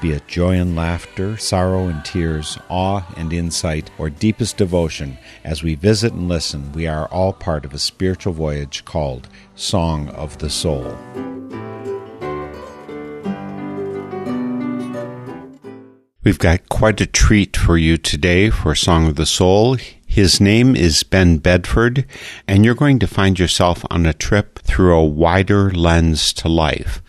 Be it joy and laughter, sorrow and tears, awe and insight, or deepest devotion, as we visit and listen, we are all part of a spiritual voyage called Song of the Soul. We've got quite a treat for you today for Song of the Soul. His name is Ben Bedford, and you're going to find yourself on a trip through a wider lens to life.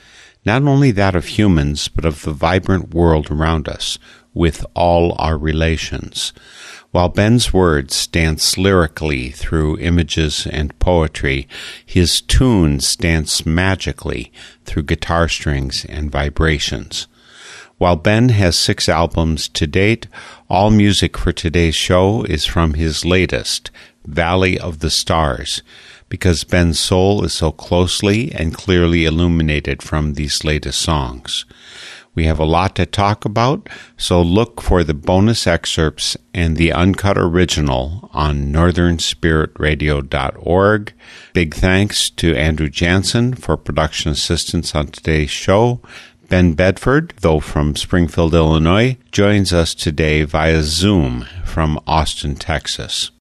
Not only that of humans, but of the vibrant world around us, with all our relations. While Ben's words dance lyrically through images and poetry, his tunes dance magically through guitar strings and vibrations. While Ben has six albums to date, all music for today's show is from his latest, Valley of the Stars, because Ben's soul is so closely and clearly illuminated from these latest songs. We have a lot to talk about, so look for the bonus excerpts and the uncut original on northernspiritradio.org. Big thanks to Andrew Jansen for production assistance on today's show. Ben Bedford, though from Springfield, Illinois, joins us today via Zoom from Austin, Texas.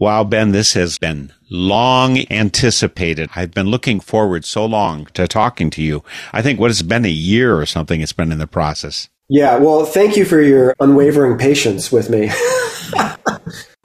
Wow, Ben, this has been long anticipated. I've been looking forward so long to talking to you. I think what has been a year or something it's been in the process. Yeah, well, thank you for your unwavering patience with me.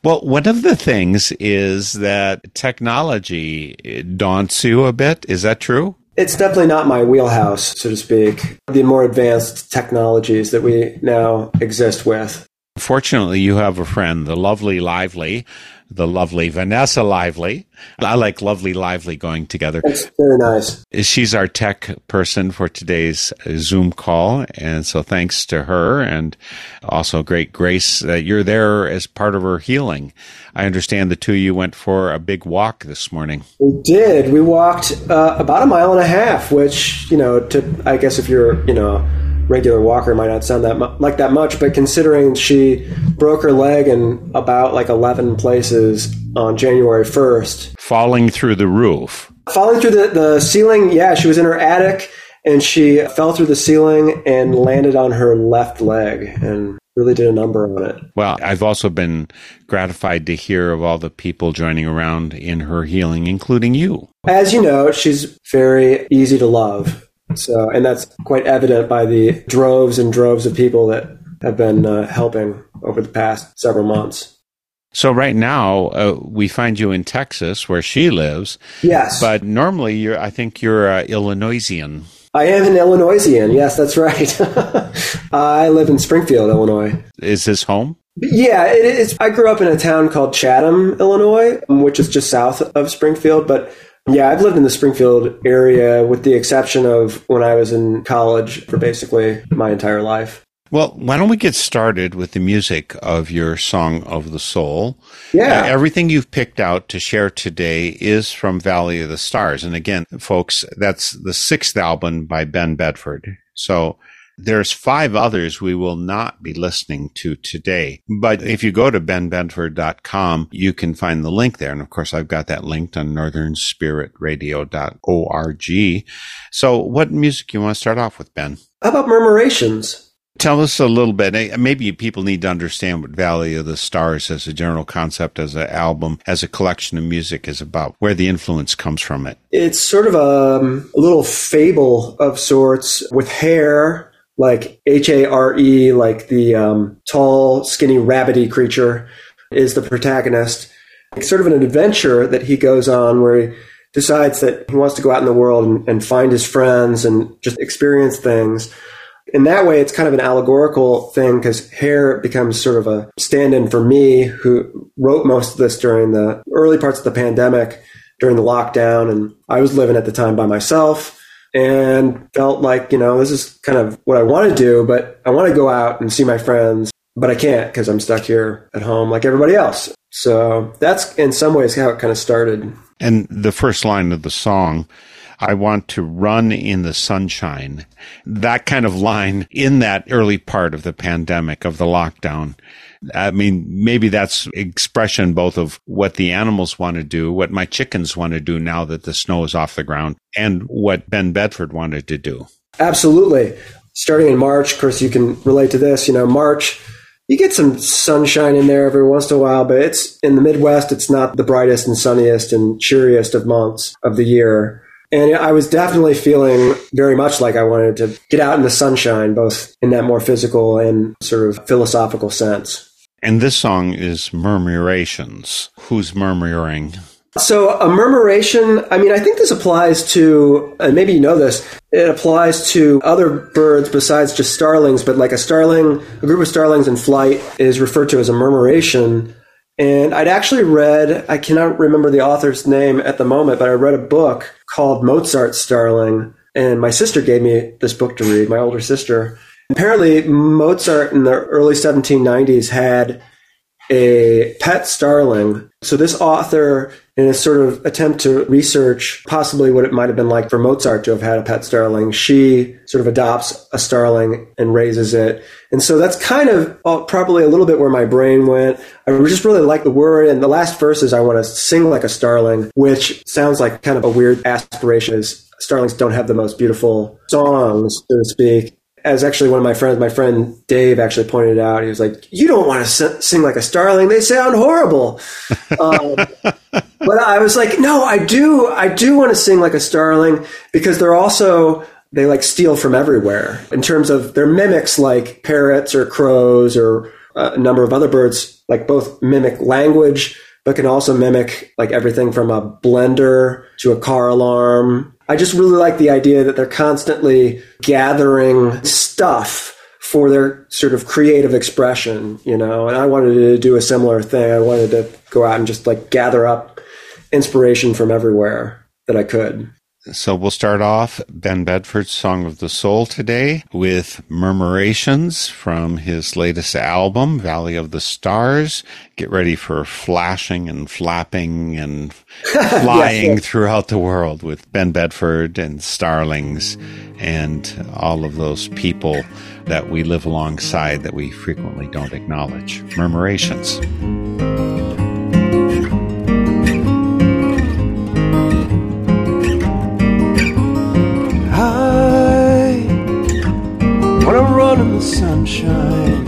Well, one of the things is that technology daunts you a bit. Is that true? It's definitely not my wheelhouse, so to speak. The more advanced technologies that we now exist with. Fortunately, you have a friend, the lovely Lively, the lovely Vanessa Lively. I like lovely Lively going together. It's very nice. She's our tech person for today's Zoom call. And so thanks to her and also great grace that you're there as part of her healing. I understand the two of you went for a big walk this morning. We did. We walked uh, about a mile and a half, which, you know, to, I guess if you're, you know, regular walker might not sound that mu- like that much, but considering she broke her leg in about like 11 places on January 1st, Falling through the roof. falling through the, the ceiling, yeah, she was in her attic and she fell through the ceiling and landed on her left leg and really did a number on it. Well, I've also been gratified to hear of all the people joining around in her healing, including you. As you know, she's very easy to love. So, and that's quite evident by the droves and droves of people that have been uh, helping over the past several months. So right now, uh, we find you in Texas, where she lives. Yes. But normally, you're. I think you're uh, Illinoisian. I am an Illinoisian. Yes, that's right. I live in Springfield, Illinois. Is this home? Yeah, it is. I grew up in a town called Chatham, Illinois, which is just south of Springfield. But yeah, I've lived in the Springfield area with the exception of when I was in college for basically my entire life. Well, why don't we get started with the music of your Song of the Soul? Yeah. Uh, everything you've picked out to share today is from Valley of the Stars. And again, folks, that's the sixth album by Ben Bedford. So there's five others we will not be listening to today. But if you go to benbedford.com, you can find the link there. And of course, I've got that linked on northernspiritradio.org. So what music you want to start off with, Ben? How about Murmurations? Tell us a little bit. eh, Maybe people need to understand what Valley of the Stars as a general concept, as an album, as a collection of music is about, where the influence comes from it. It's sort of a, a little fable of sorts with hare, like H A R E, like the um, tall, skinny, rabbity creature is the protagonist. It's sort of an adventure that he goes on where he decides that he wants to go out in the world and, and find his friends and just experience things. In that way, it's kind of an allegorical thing because hare becomes sort of a stand in for me, who wrote most of this during the early parts of the pandemic, during the lockdown. And I was living at the time by myself and felt like, you know, this is kind of what I want to do, but I want to go out and see my friends. but I can't because I'm stuck here at home like everybody else. So that's in some ways how it kind of started. And the first line of the song, I want to run in the sunshine. That kind of line in that early part of the pandemic, of the lockdown. I mean, maybe that's expression both of what the animals want to do, what my chickens want to do now that the snow is off the ground, and what Ben Bedford wanted to do. Absolutely. Starting in March, of course, you can relate to this. You know, March, you get some sunshine in there every once in a while, but it's in the Midwest, it's not the brightest and sunniest and cheeriest of months of the year. And I was definitely feeling very much like I wanted to get out in the sunshine, both in that more physical and sort of philosophical sense. And this song is Murmurations. Who's murmuring? So a murmuration, I mean, I think this applies to, and maybe you know this, it applies to other birds besides just starlings, but like a starling, a group of starlings in flight is referred to as a murmuration. And I'd actually read, I cannot remember the author's name at the moment, but I read a book called Mozart Starling. And my sister gave me this book to read, my older sister. Apparently, Mozart in the early 1790s had a pet starling. So this author, in a sort of attempt to research possibly what it might have been like for Mozart to have had a pet starling, she sort of adopts a starling and raises it. And so that's kind of probably a little bit where my brain went. I just really like the word. And the last verse is I want to sing like a starling, which sounds like kind of a weird aspiration as starlings don't have the most beautiful songs, so to speak as actually one of my friends, my friend Dave actually pointed out, he was like, "You don't want to s- sing like a starling; they sound horrible." um, but I was like, "No, I do. I do want to sing like a starling because they're also they like steal from everywhere in terms of they're mimics like parrots or crows or uh, a number of other birds. Like both mimic language, but can also mimic like everything from a blender to a car alarm I just really like the idea that they're constantly gathering stuff for their sort of creative expression, you know. And I wanted to do a similar thing. I wanted to go out and just like gather up inspiration from everywhere that I could. So we'll start off Ben Bedford's Song of the Soul today with Murmurations from his latest album, Valley of the Stars. Get ready for flashing and flapping and flying throughout the world with Ben Bedford and Starlings and all of those people that we live alongside that we frequently don't acknowledge. Murmurations. Wanna in the sunshine.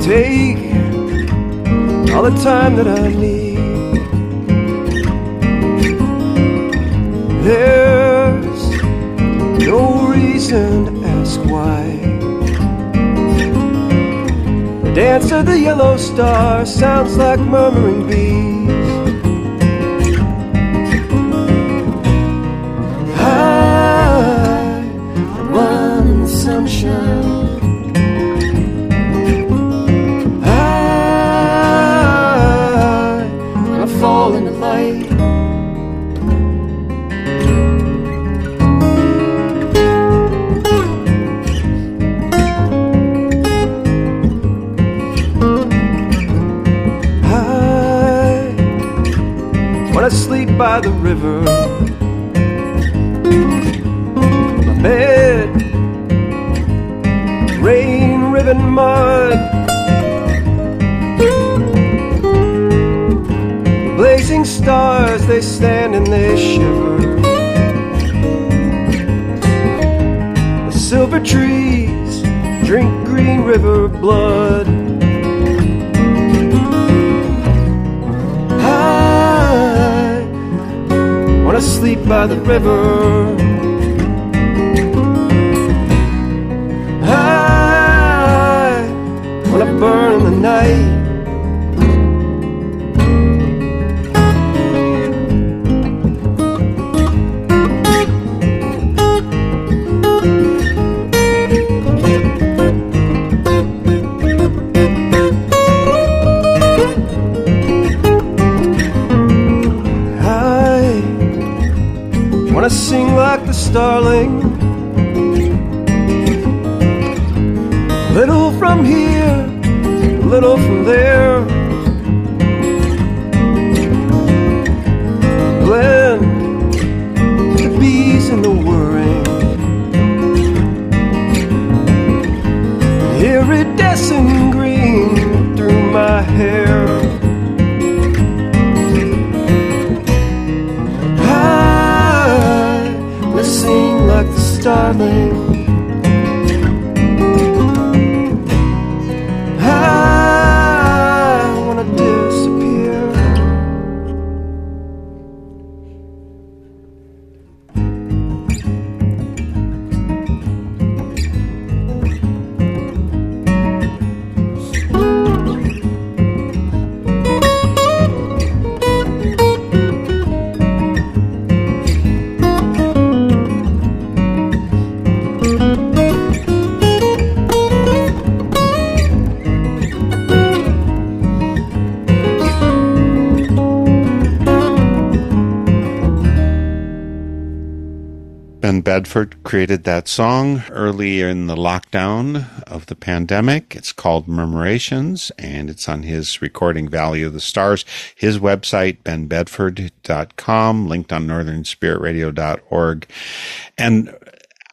Take all the time that I need. There's no reason to ask why. The dance of the yellow star sounds like murmuring bees. River darling. Created that song early in the lockdown of the pandemic. It's called Murmurations and it's on his recording Valley of the Stars. His website, benbedford.com, linked on northernspiritradio.org. And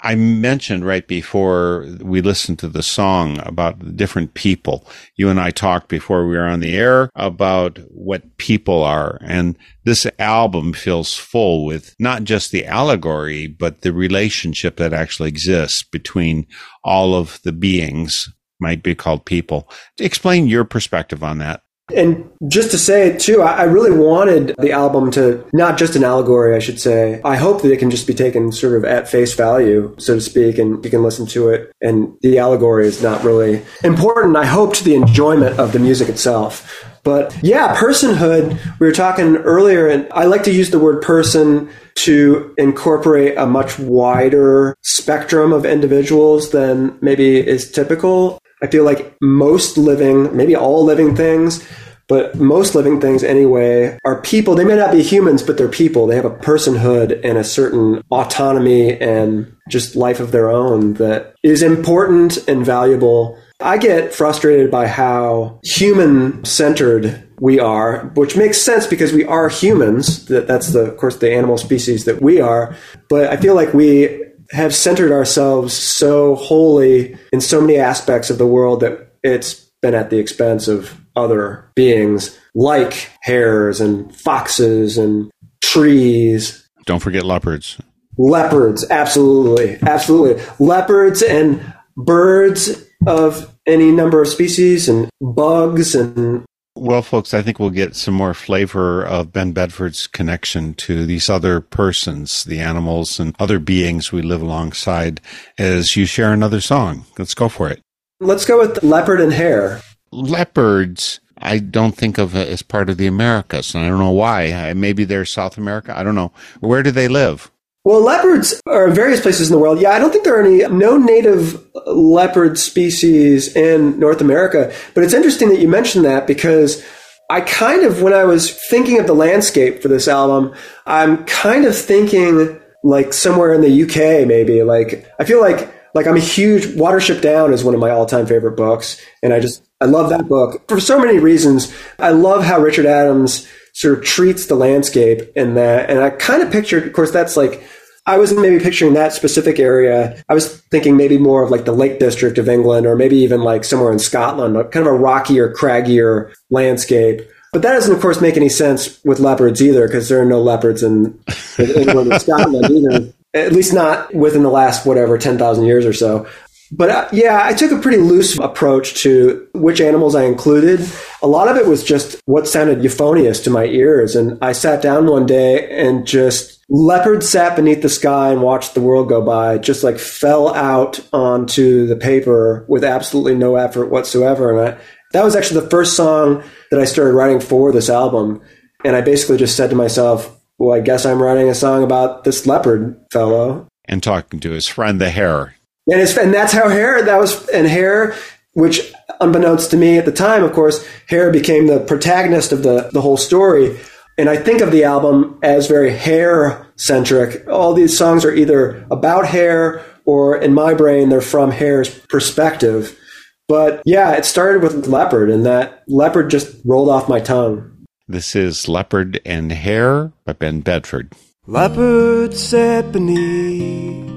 I mentioned right before we listened to the song about different people. You and I talked before we were on the air about what people are. And this album feels full with not just the allegory, but the relationship that actually exists between all of the beings might be called people. Explain your perspective on that. And just to say it too, I really wanted the album to not just an allegory, I should say. I hope that it can just be taken sort of at face value, so to speak, and you can listen to it. And the allegory is not really important, I hope, to the enjoyment of the music itself. But yeah, personhood, we were talking earlier, and I like to use the word person to incorporate a much wider spectrum of individuals than maybe is typical. I feel like most living, maybe all living things, but most living things anyway are people. They may not be humans, but they're people. They have a personhood and a certain autonomy and just life of their own that is important and valuable. I get frustrated by how human centered we are, which makes sense because we are humans. That's the, of course, the animal species that we are. But I feel like we have centered ourselves so wholly in so many aspects of the world that it's been at the expense of other beings like hares and foxes and trees, Don't forget leopards. leopards, absolutely, absolutely. Leopards and birds of any number of species and bugs and Well, folks, I think we'll get some more flavor of Ben Bedford's connection to these other persons, the animals and other beings we live alongside as you share another song. Let's go for it. let's go with leopard and hare. Leopards, I don't think of as part of the Americas, and I don't know why. Maybe they're South America. I don't know. Where do they live? Well, leopards are in various places in the world. Yeah, I don't think there are any no native leopard species in North America. But it's interesting that you mentioned that because I kind of, when I was thinking of the landscape for this album, I'm kind of thinking like somewhere in the UK, maybe. Like I feel like like I'm a huge Watership Down is one of my all time favorite books, and I just I love that book for so many reasons. I love how Richard Adams sort of treats the landscape in that, and I kind of pictured, of course, that's like I wasn't maybe picturing that specific area. I was thinking maybe more of like the Lake District of England, or maybe even like somewhere in Scotland, kind of a rockier, craggier landscape. But that doesn't, of course, make any sense with leopards either, because there are no leopards in, in England and Scotland either. At least not within the last whatever ten thousand years or so. But uh, yeah, I took a pretty loose approach to which animals I included. A lot of it was just what sounded euphonious to my ears. And I sat down one day and just leopard sat beneath the sky and watched the world go by, just like fell out onto the paper with absolutely no effort whatsoever. And I, that was actually the first song that I started writing for this album. And I basically just said to myself, well, I guess I'm writing a song about this leopard fellow. And talking to his friend the hare. And it's and that's how Hare that was and Hare, which unbeknownst to me at the time, of course, Hare became the protagonist of the the whole story. And I think of the album as very hare centric. All these songs are either about hare or in my brain they're from hare's perspective. But yeah, it started with leopard and that leopard just rolled off my tongue. This is Leopard and Hare by Ben Bedford. Leopard sat beneath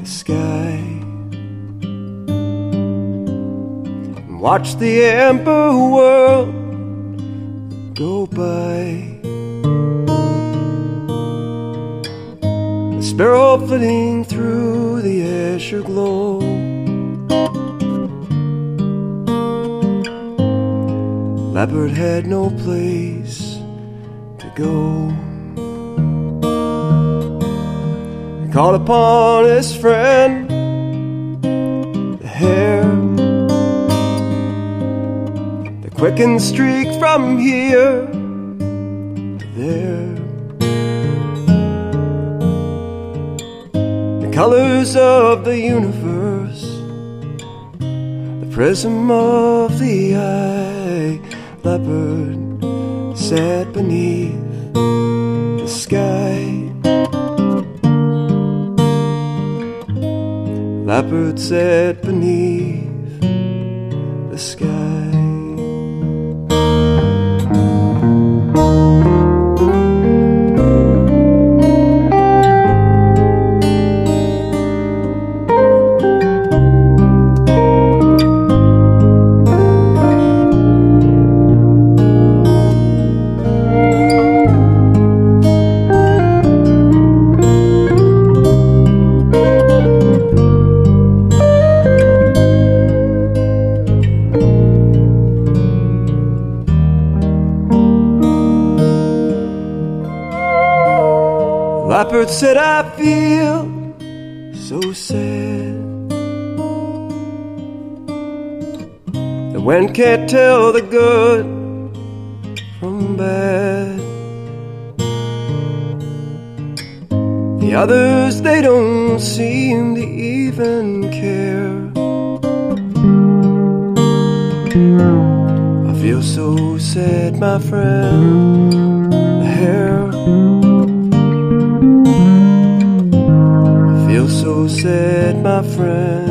the sky and watched the amber world go by. The sparrow flitting through the azure glow. Leopard had no place to go. Called upon his friend, the hare. The quickened streak from here to there. The colors of the universe, the prism of the eye. Leopard sat beneath the sky. Leopard sat beneath Leopard said, I feel so sad. The wind can't tell the good from bad. The others, they don't seem to even care. I feel so sad, my friend. Friend.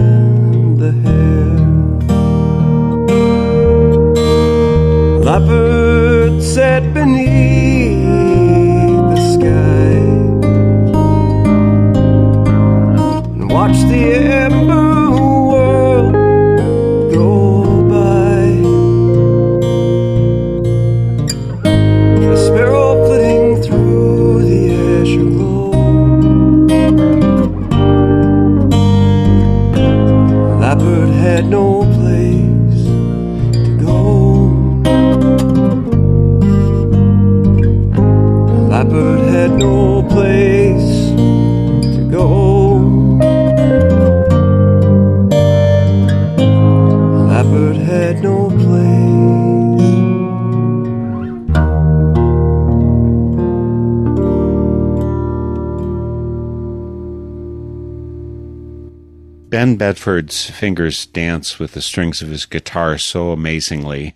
Ben Bedford's fingers dance with the strings of his guitar so amazingly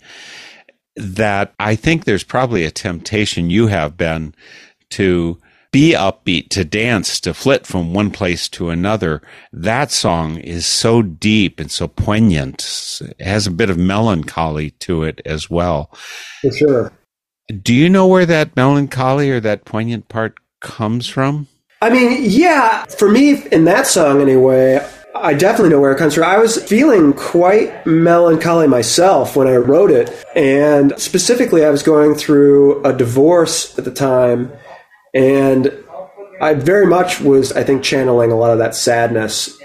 that I think there's probably a temptation you have, Ben, to be upbeat, to dance, to flit from one place to another. That song is so deep and so poignant. It has a bit of melancholy to it as well. For sure. Do you know where that melancholy or that poignant part comes from? I mean, yeah, for me, in that song anyway, I definitely know where it comes from. I was feeling quite melancholy myself when I wrote it. And specifically, I was going through a divorce at the time. And I very much was, I think, channeling a lot of that sadness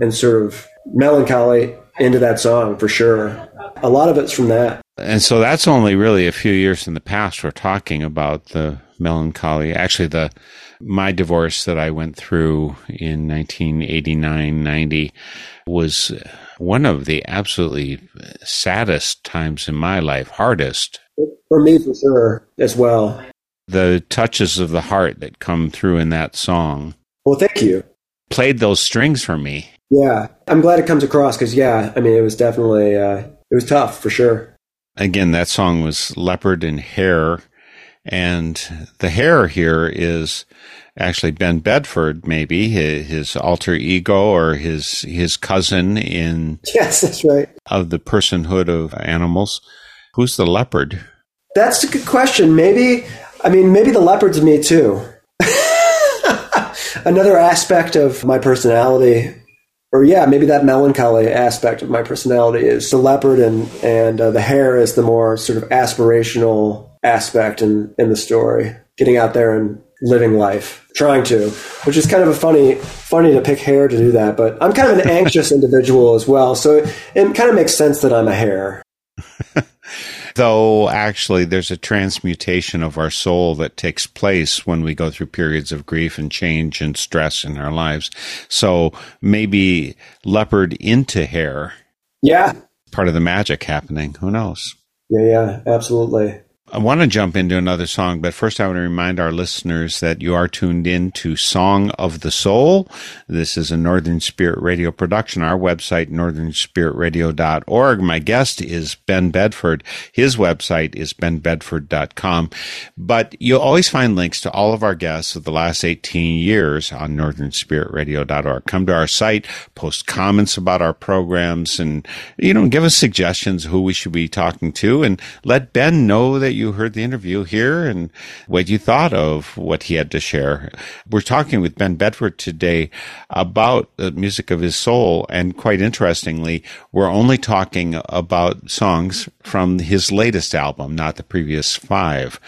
and sort of melancholy into that song for sure. A lot of it's from that. And so that's only really a few years in the past. We're talking about the melancholy. Actually, the my divorce that I went through in 1989 90 was one of the absolutely saddest times in my life, hardest. For me, for sure, as well. The touches of the heart that come through in that song Well, thank you. played those strings for me. Yeah, I'm glad it comes across because, yeah, I mean, it was definitely, uh, it was tough for sure. Again, that song was Leopard and Hare. And the hare here is actually Ben Bedford, maybe his, alter ego or his his cousin in Yes, that's right. of the personhood of animals. Who's the leopard? That's a good question. Maybe, I mean, maybe the leopard's me too. Another aspect of my personality, or yeah, maybe that melancholy aspect of my personality is the leopard, and and uh, the hare is the more sort of aspirational aspect in in the story. Getting out there and living life, trying to, which is kind of a funny funny to pick hare to do that. But I'm kind of an anxious individual as well, so it, it kind of makes sense that I'm a hare. Though actually, there's a transmutation of our soul that takes place when we go through periods of grief and change and stress in our lives. So maybe leopard into hare, Yeah, part of the magic happening. Who knows? yeah, yeah, absolutely. I want to jump into another song, but first I want to remind our listeners that you are tuned in to Song of the Soul. This is a Northern Spirit Radio production. Our website, northernspiritradio.org. My guest is Ben Bedford. His website is benbedford.com. But you'll always find links to all of our guests of the last 18 years on northernspiritradio.org. Come to our site, post comments about our programs, and, you know, give us suggestions who we should be talking to, and let Ben know that you heard the interview here and what you thought of what he had to share. We're talking with Ben Bedford today about the music of his soul. And quite interestingly, we're only talking about songs from his latest album, not the previous five.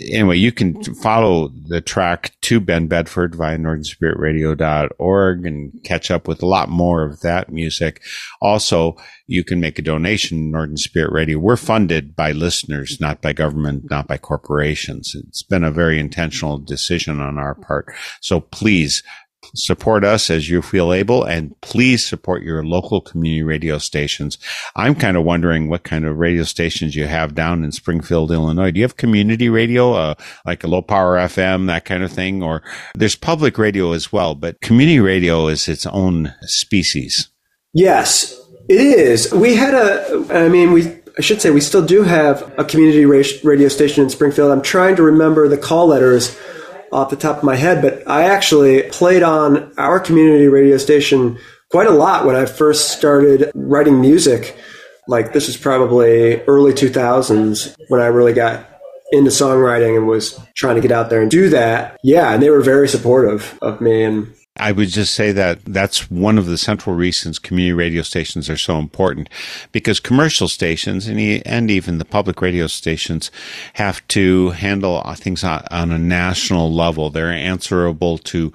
Anyway, you can follow the track to Ben Bedford via northernspiritradio.org and catch up with a lot more of that music. Also, you can make a donation to Northern Spirit Radio. We're funded by listeners, not by government, not by corporations. It's been a very intentional decision on our part. So please support us as you feel able and please support your local community radio stations. I'm kind of wondering what kind of radio stations you have down in Springfield, Illinois. Do you have community radio, uh, like a low power FM, that kind of thing? Or there's public radio as well, but community radio is its own species. Yes, it is. We had a, I mean, we, I should say we still do have a community radio station in Springfield. I'm trying to remember the call letters off the top of my head, but I actually played on our community radio station quite a lot when I first started writing music. Like this is probably early 2000s when I really got into songwriting and was trying to get out there and do that. Yeah, and they were very supportive of me and I would just say that that's one of the central reasons community radio stations are so important because commercial stations and, and even the public radio stations have to handle uh, things on, on a national level. They're answerable to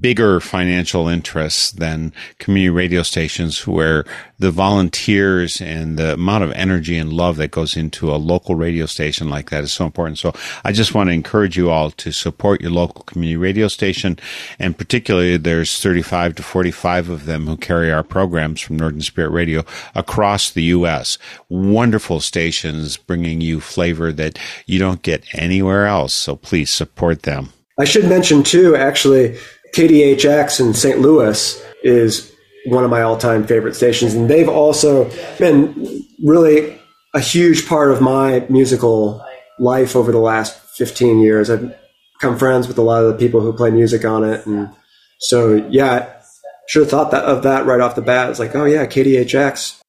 bigger financial interests than community radio stations where the volunteers and the amount of energy and love that goes into a local radio station like that is so important. So I just want to encourage you all to support your local community radio station and particularly there's 35 to 45 of them who carry our programs from Northern Spirit Radio across the U.S. Wonderful stations bringing you flavor that you don't get anywhere else. So please support them. I should mention too, actually, KDHX in St. Louis is one of my all-time favorite stations, and they've also been really a huge part of my musical life over the last 15 years. I've become friends with a lot of the people who play music on it, and so yeah, should have thought that of that right off the bat. It's like, oh yeah, KDHX.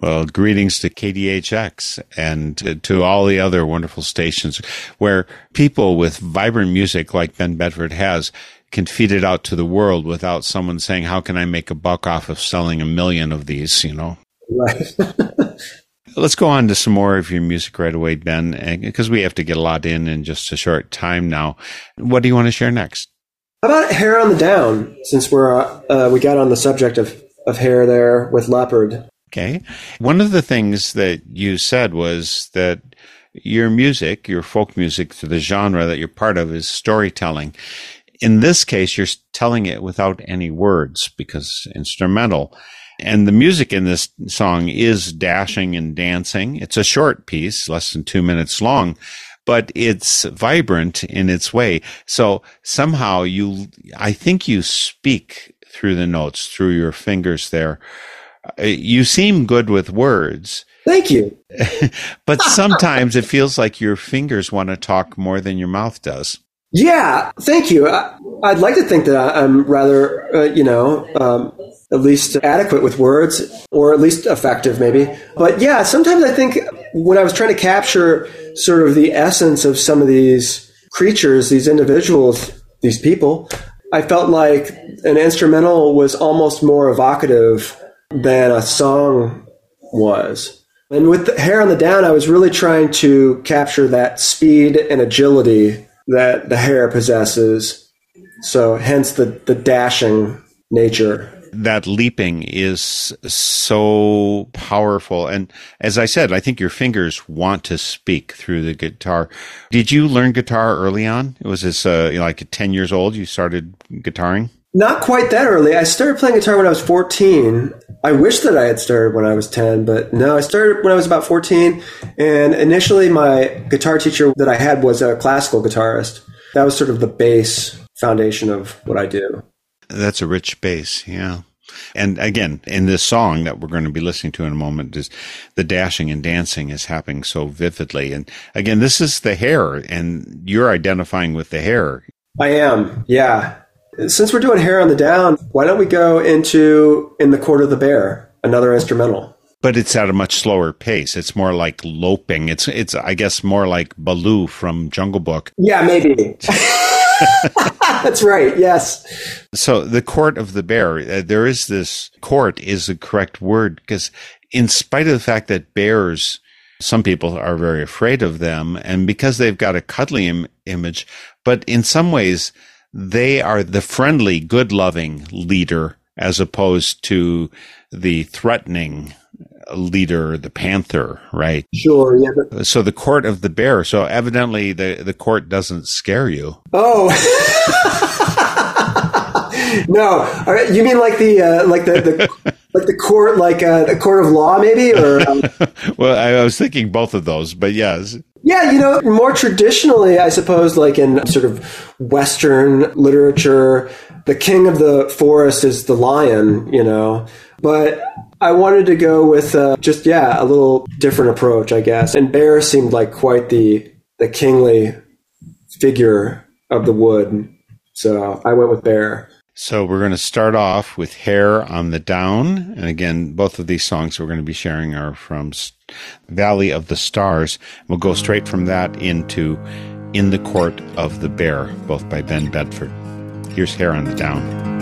Well, greetings to KDHX and to, to all the other wonderful stations where people with vibrant music like Ben Bedford has can feed it out to the world without someone saying, how can I make a buck off of selling a million of these, you know? Right. Let's go on to some more of your music right away, Ben, eh, because we have to get a lot in in just a short time now. What do you want to share next? How about hare on the down? Since we're uh, uh, we got on the subject of of hare there with leopard. Okay. One of the things that you said was that your music, your folk music, the genre that you're part of is storytelling. In this case, you're telling it without any words because instrumental. And the music in this song is dashing and dancing. It's a short piece, less than two minutes long, but it's vibrant in its way. So somehow you, I think you speak through the notes, through your fingers there. Uh, You seem good with words, Thank you. but sometimes it feels like your fingers want to talk more than your mouth does. Yeah, thank you. I, I'd like to think that I- I'm rather, uh, you know, um, at least adequate with words, or at least effective, maybe. But yeah, sometimes I think when I was trying to capture sort of the essence of some of these creatures, these individuals, these people, I felt like an instrumental was almost more evocative than a song was. And with hare on the down, I was really trying to capture that speed and agility that the hare possesses. So, hence the, the dashing nature. that leaping is so powerful. And as I said, I think your fingers want to speak through the guitar. Did you learn guitar early on? It was this uh, like 10 years old you started guitaring? Not quite that early. I started playing guitar when I was 14. I wish that I had started when I was 10, but no, I started when I was about 14. And initially, my guitar teacher that I had was a classical guitarist. That was sort of the base foundation of what I do. That's a rich base, yeah. And again, in this song that we're going to be listening to in a moment, is the dashing and dancing is happening so vividly. And again, this is the hare, and you're identifying with the hare. I am, yeah. Since we're doing hare on the down, why don't we go into In the Court of the Bear, another instrumental? But it's at a much slower pace. It's more like loping. It's it's I guess more like Baloo from Jungle Book. Yeah, maybe. That's right. Yes. So the court of the bear, uh, there is this court is the correct word because in spite of the fact that bears, some people are very afraid of them and because they've got a cuddly Im- image, but in some ways they are the friendly, good loving leader as opposed to the threatening leader, the panther, right? Sure. Yeah. But, So the court of the bear. So evidently the, the court doesn't scare you. oh. no. All right. You mean like the uh, like the, the like the court like uh, the court of law maybe or um, Well, I, I was thinking both of those, but yes. Yeah, you know, more traditionally, I suppose, like in sort of Western literature, the king of the forest is the lion, you know. But I wanted to go with uh, just, yeah, a little different approach, I guess. And bear seemed like quite the, the kingly figure of the wood. So I went with bear. So we're going to start off with Hare on the Down. And again, both of these songs we're going to be sharing are from Valley of the Stars. We'll go straight from that into In the Court of the Bear, both by Ben Bedford. Here's Hare on the Down.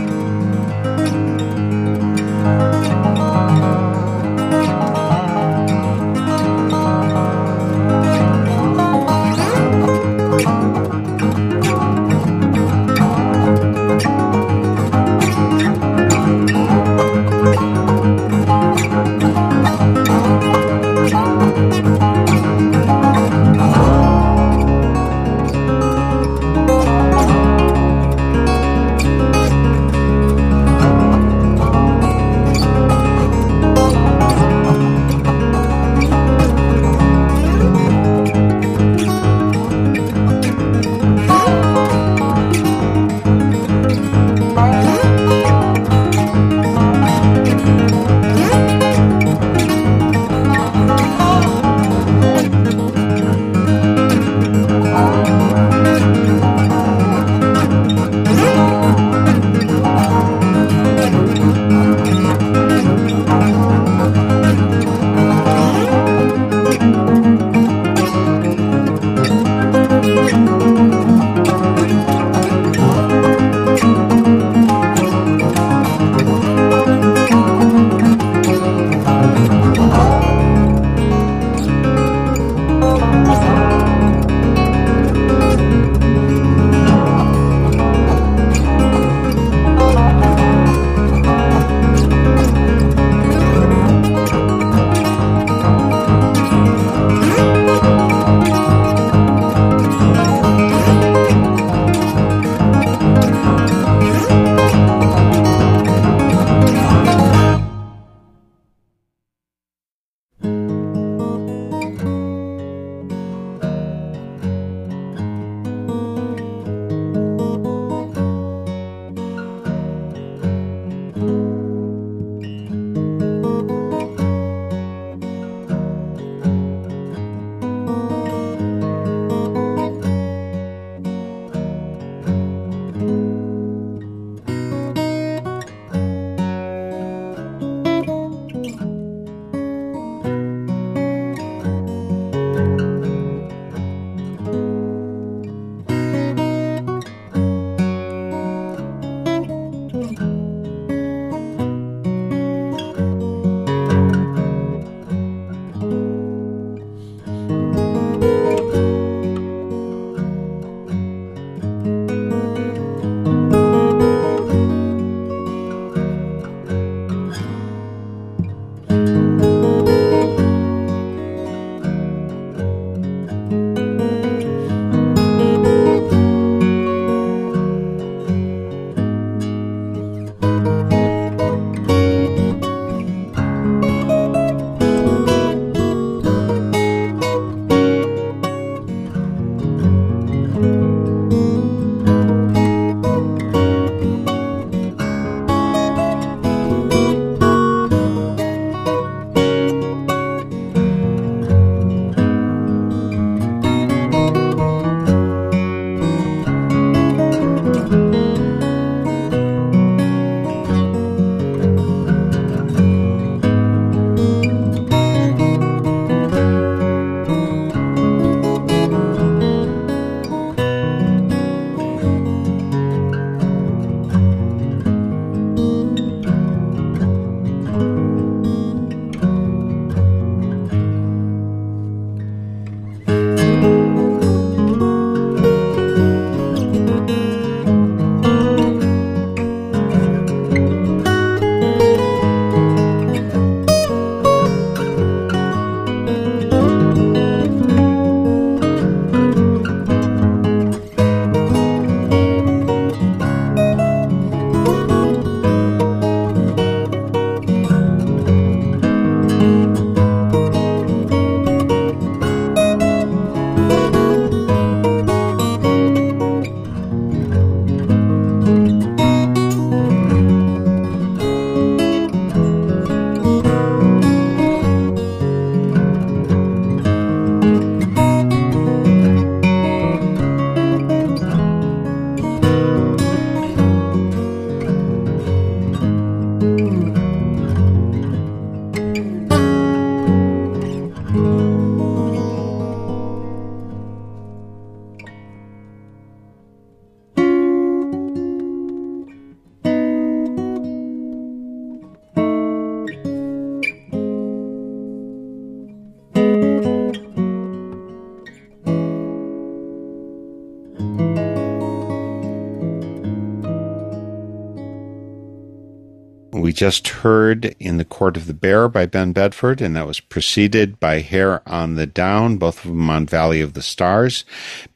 Just heard In the Court of the Bear by Ben Bedford, and that was preceded by Hare on the Down, both of them on Valley of the Stars.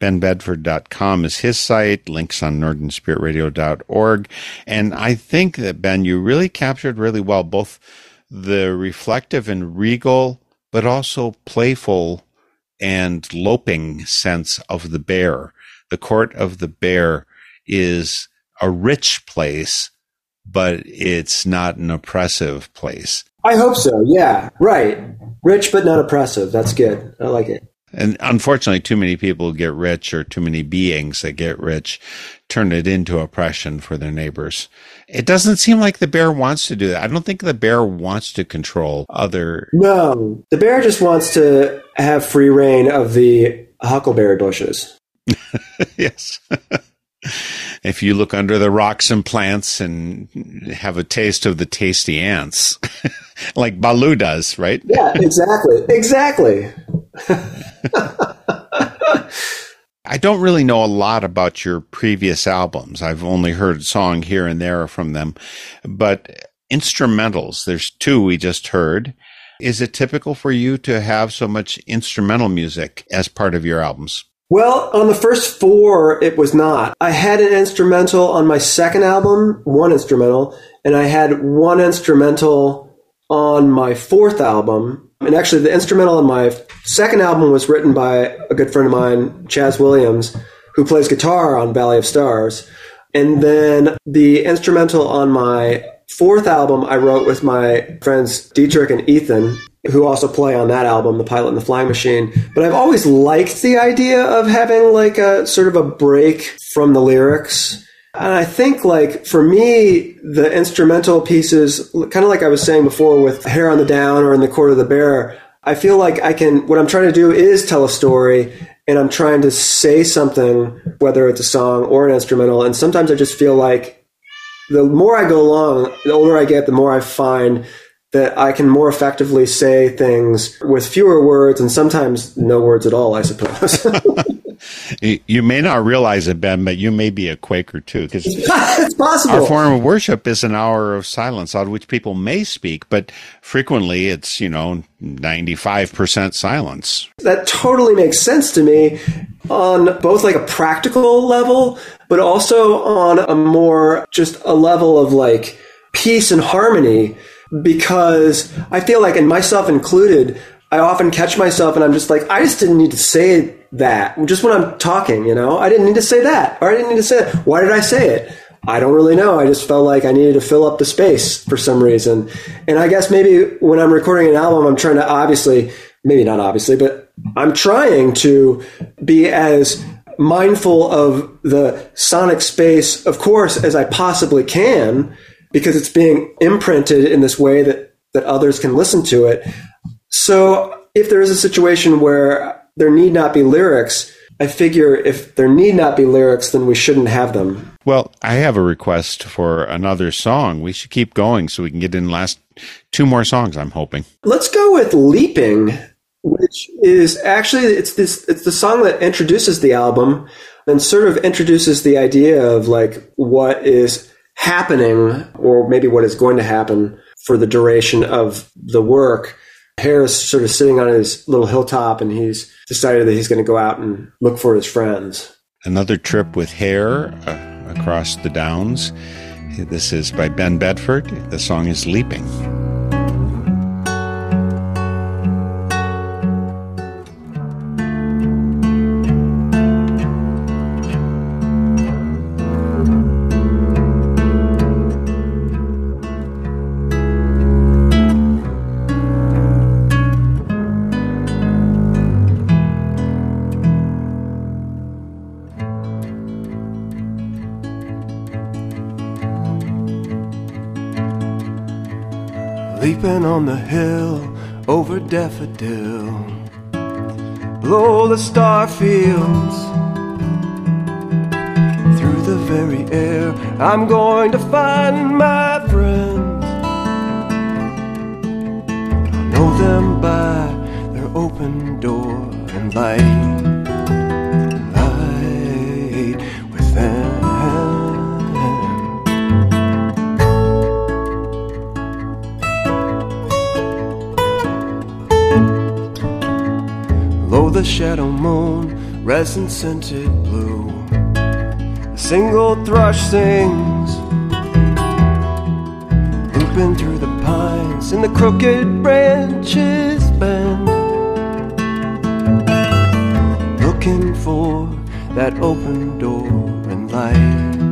BenBedford.com is his site, links on NorthernSpiritRadio.org. And I think that, Ben, you really captured really well both the reflective and regal, but also playful and loping sense of the bear. The Court of the Bear is a rich place but it's not an oppressive place. I hope so. Yeah, right. Rich but not oppressive. That's good. I like it. And unfortunately, too many people get rich, or too many beings that get rich, turn it into oppression for their neighbors. It doesn't seem like the bear wants to do that. I don't think the bear wants to control other. No, the bear just wants to have free rein of the huckleberry bushes. yes. if you look under the rocks and plants and have a taste of the tasty ants, like Baloo does, right? Yeah, exactly. exactly. I don't really know a lot about your previous albums. I've only heard a song here and there from them, but instrumentals, there's two we just heard. Is it typical for you to have so much instrumental music as part of your albums? Well, on the first four, it was not. I had an instrumental on my second album, one instrumental, and I had one instrumental on my fourth album. And actually, the instrumental on my second album was written by a good friend of mine, Chaz Williams, who plays guitar on Valley of Stars. And then the instrumental on my fourth album, I wrote with my friends Dietrich and Ethan, who also play on that album, The Pilot and the Flying Machine. But I've always liked the idea of having like a sort of a break from the lyrics. And I think like for me, the instrumental pieces, kind of like I was saying before with Hare on the Down or in the Court of the Bear, I feel like I can, what I'm trying to do is tell a story and I'm trying to say something, whether it's a song or an instrumental. And sometimes I just feel like the more I go along, the older I get, the more I find that I can more effectively say things with fewer words and sometimes no words at all, I suppose. you may not realize it, Ben, but you may be a Quaker too, because it's possible. our form of worship is an hour of silence on which people may speak, but frequently it's, you know, 95% silence. That totally makes sense to me on both like a practical level, but also on a more just a level of like peace and harmony because I feel like, and myself included, I often catch myself and I'm just like, I just didn't need to say that. Just when I'm talking, you know, I didn't need to say that, or I didn't need to say that. Why did I say it? I don't really know. I just felt like I needed to fill up the space for some reason. And I guess maybe when I'm recording an album, I'm trying to obviously, maybe not obviously, but I'm trying to be as mindful of the sonic space, of course, as I possibly can because it's being imprinted in this way that, that others can listen to it. So if there is a situation where there need not be lyrics, I figure if there need not be lyrics, then we shouldn't have them. Well, I have a request for another song. We should keep going so we can get in last two more songs, I'm hoping. Let's go with Leaping, which is actually it's this it's the song that introduces the album and sort of introduces the idea of like what is happening or maybe what is going to happen for the duration of the work. Harris sort of sitting on his little hilltop and he's decided that he's going to go out and look for his friends. Another trip with Hare uh, across the downs. This is by Ben Bedford. The song is Leaping. The hill over daffodil. Blow the star fields through the very air. I'm going to find my friends. I'll know them by their open door and. Light resin scented blue. A single thrush sings, looping through the pines, and the crooked branches bend, looking for that open door and light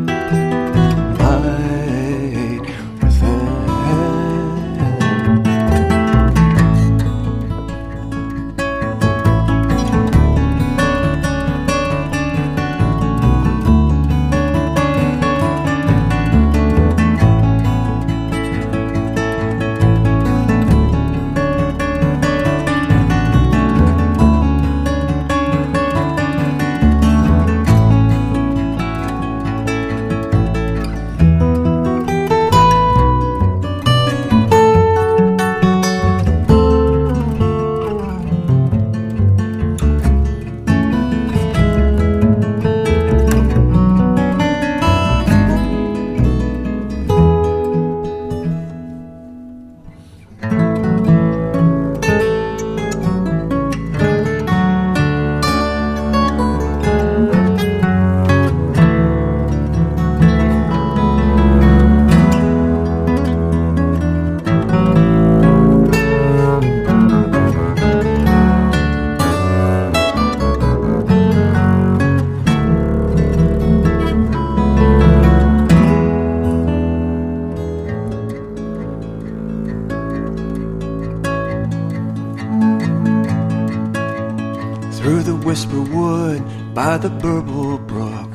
whisper wood by the burble brook.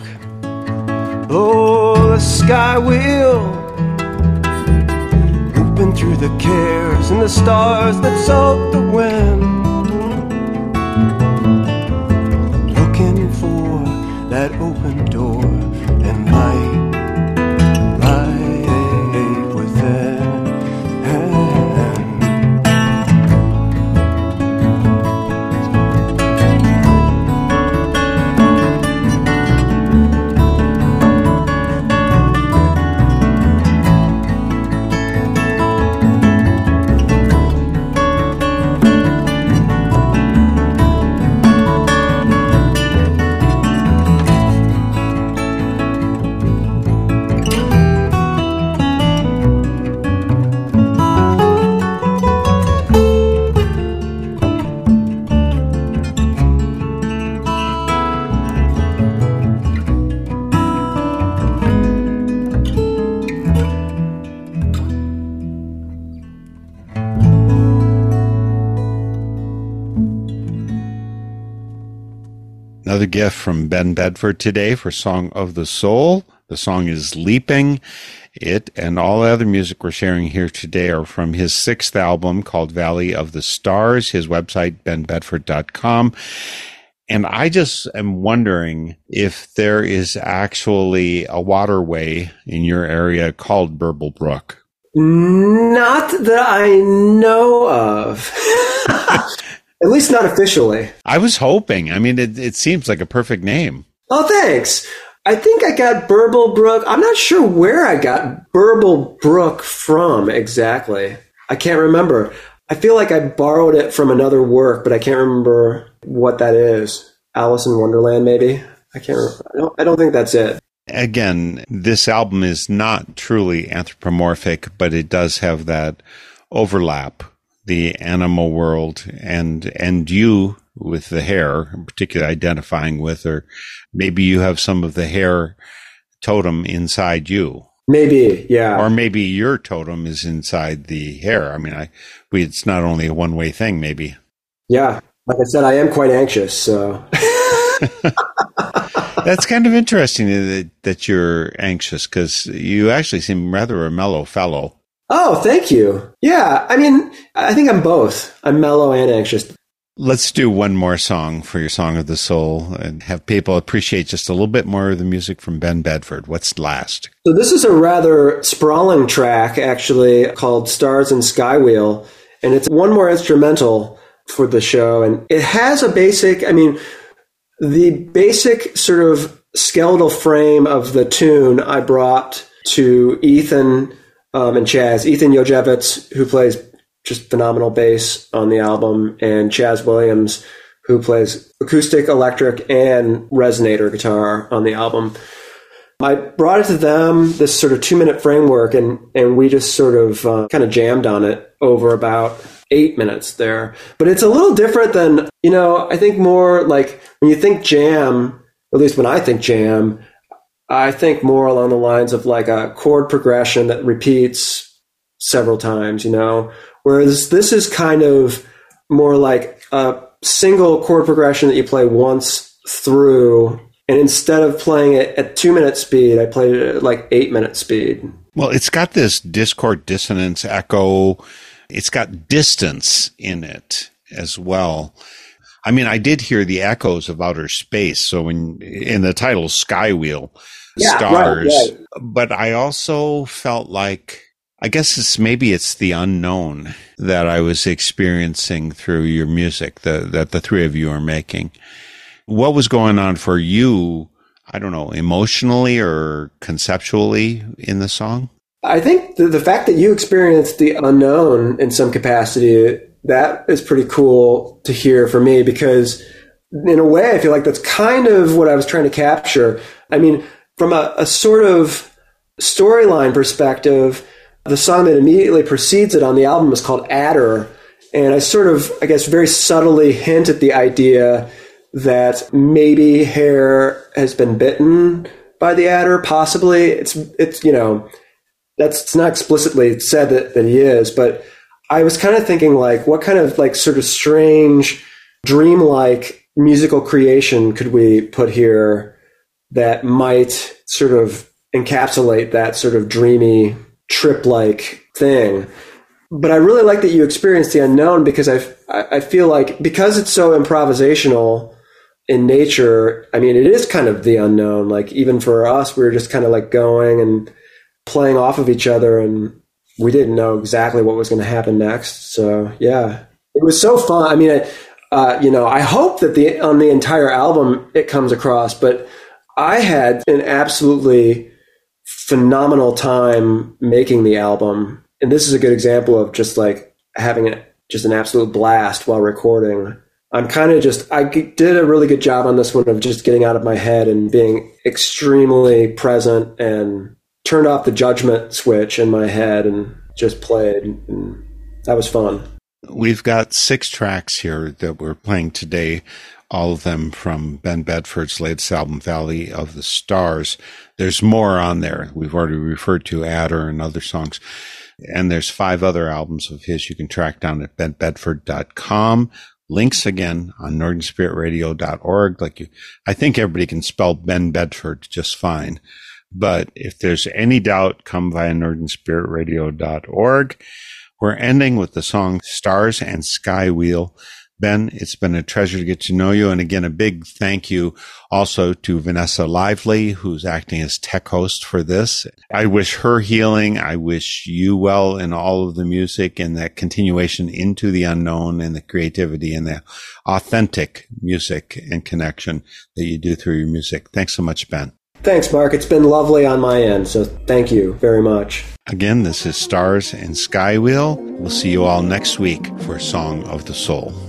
Oh, the sky wheel, looping through the cares and the stars that soak the wind. Looking for that open door Another gift from Ben Bedford today for Song of the Soul. The song is Leaping. It and all the other music we're sharing here today are from his sixth album called Valley of the Stars, his website, benbedford.com. And I just am wondering if there is actually a waterway in your area called Burble Brook. Not that I know of. At least not officially. I was hoping. I mean, it, it seems like a perfect name. Oh, thanks. I think I got Burble Brook. I'm not sure where I got Burble Brook from exactly. I can't remember. I feel like I borrowed it from another work, but I can't remember what that is. Alice in Wonderland, maybe. I can't. Remember. I don't. I don't think that's it. Again, this album is not truly anthropomorphic, but it does have that overlap the animal world and and you with the hare, particularly identifying with, or maybe you have some of the hare totem inside you, Maybe, yeah. or maybe your totem is inside the hare. I mean, I we it's not only a one way thing. Maybe yeah. Like I said, I am quite anxious, so. that's kind of interesting that that you're anxious because you actually seem rather a mellow fellow. Oh, thank you. Yeah, I mean, I think I'm both. I'm mellow and anxious. Let's do one more song for your Song of the Soul and have people appreciate just a little bit more of the music from Ben Bedford. What's last? So this is a rather sprawling track, actually, called Stars and Skywheel, and it's one more instrumental for the show. And it has a basic, I mean, the basic sort of skeletal frame of the tune I brought to Ethan um, and Chaz. Ethan Yojevitz, who plays just phenomenal bass on the album, and Chaz Williams, who plays acoustic, electric, and resonator guitar on the album. I brought it to them, this sort of two minute framework, and, and we just sort of uh, kind of jammed on it over about eight minutes there. But it's a little different than, you know, I think more like when you think jam, at least when I think jam, I think more along the lines of like a chord progression that repeats several times, you know, whereas this is kind of more like a single chord progression that you play once through and instead of playing it at two minute speed, I played it at like eight minute speed. Well, it's got this discord dissonance echo. It's got distance in it as well. I mean, I did hear the echoes of outer space. So when in the title Sky Wheel, Yeah, stars, right. but I also felt like I guess it's maybe it's the unknown that I was experiencing through your music that that the three of you are making. What was going on for you? I don't know, emotionally or conceptually in the song? I think the, the fact that you experienced the unknown in some capacity, that is pretty cool to hear for me because in a way, I feel like that's kind of what I was trying to capture. I mean, from a, a sort of storyline perspective, the song that immediately precedes it on the album is called Adder. And I sort of, I guess, very subtly hint at the idea that maybe Hare has been bitten by the adder, possibly. It's, it's, you know, that's it's not explicitly said that, that he is, but I was kind of thinking like, what kind of like sort of strange, dreamlike musical creation could we put here that might sort of encapsulate that sort of dreamy trip like thing? But I really like that you experienced the unknown because I, I feel like because it's so improvisational in nature, I mean, it is kind of the unknown. Like even for us, we were just kind of like going and playing off of each other and we didn't know exactly what was going to happen next. So yeah, it was so fun. I mean, I- uh, you know, I hope that the on the entire album it comes across, but I had an absolutely phenomenal time making the album, and this is a good example of just like having just an absolute blast while recording. I'm kind of just, I did a really good job on this one of just getting out of my head and being extremely present and turned off the judgment switch in my head and just played. And that was fun. We've got six tracks here that we're playing today, all of them from Ben Bedford's latest album, Valley of the Stars. There's more on there. We've already referred to Adder and other songs. And there's five other albums of his you can track down at benbedford.com. Links again on northernspiritradio.org. Like you, I think everybody can spell Ben Bedford just fine. But if there's any doubt, come via northernspiritradio.org. We're ending with the song Stars and Sky Wheel. Ben, it's been a treasure to get to know you. And again, a big thank you also to Vanessa Lively, who's acting as tech host for this. I wish her healing. I wish you well in all of the music and that continuation into the unknown and the creativity and the authentic music and connection that you do through your music. Thanks so much, Ben. Thanks, Mark. It's been lovely on my end. So thank you very much. Again, this is Stars and Skywheel. We'll see you all next week for Song of the Soul.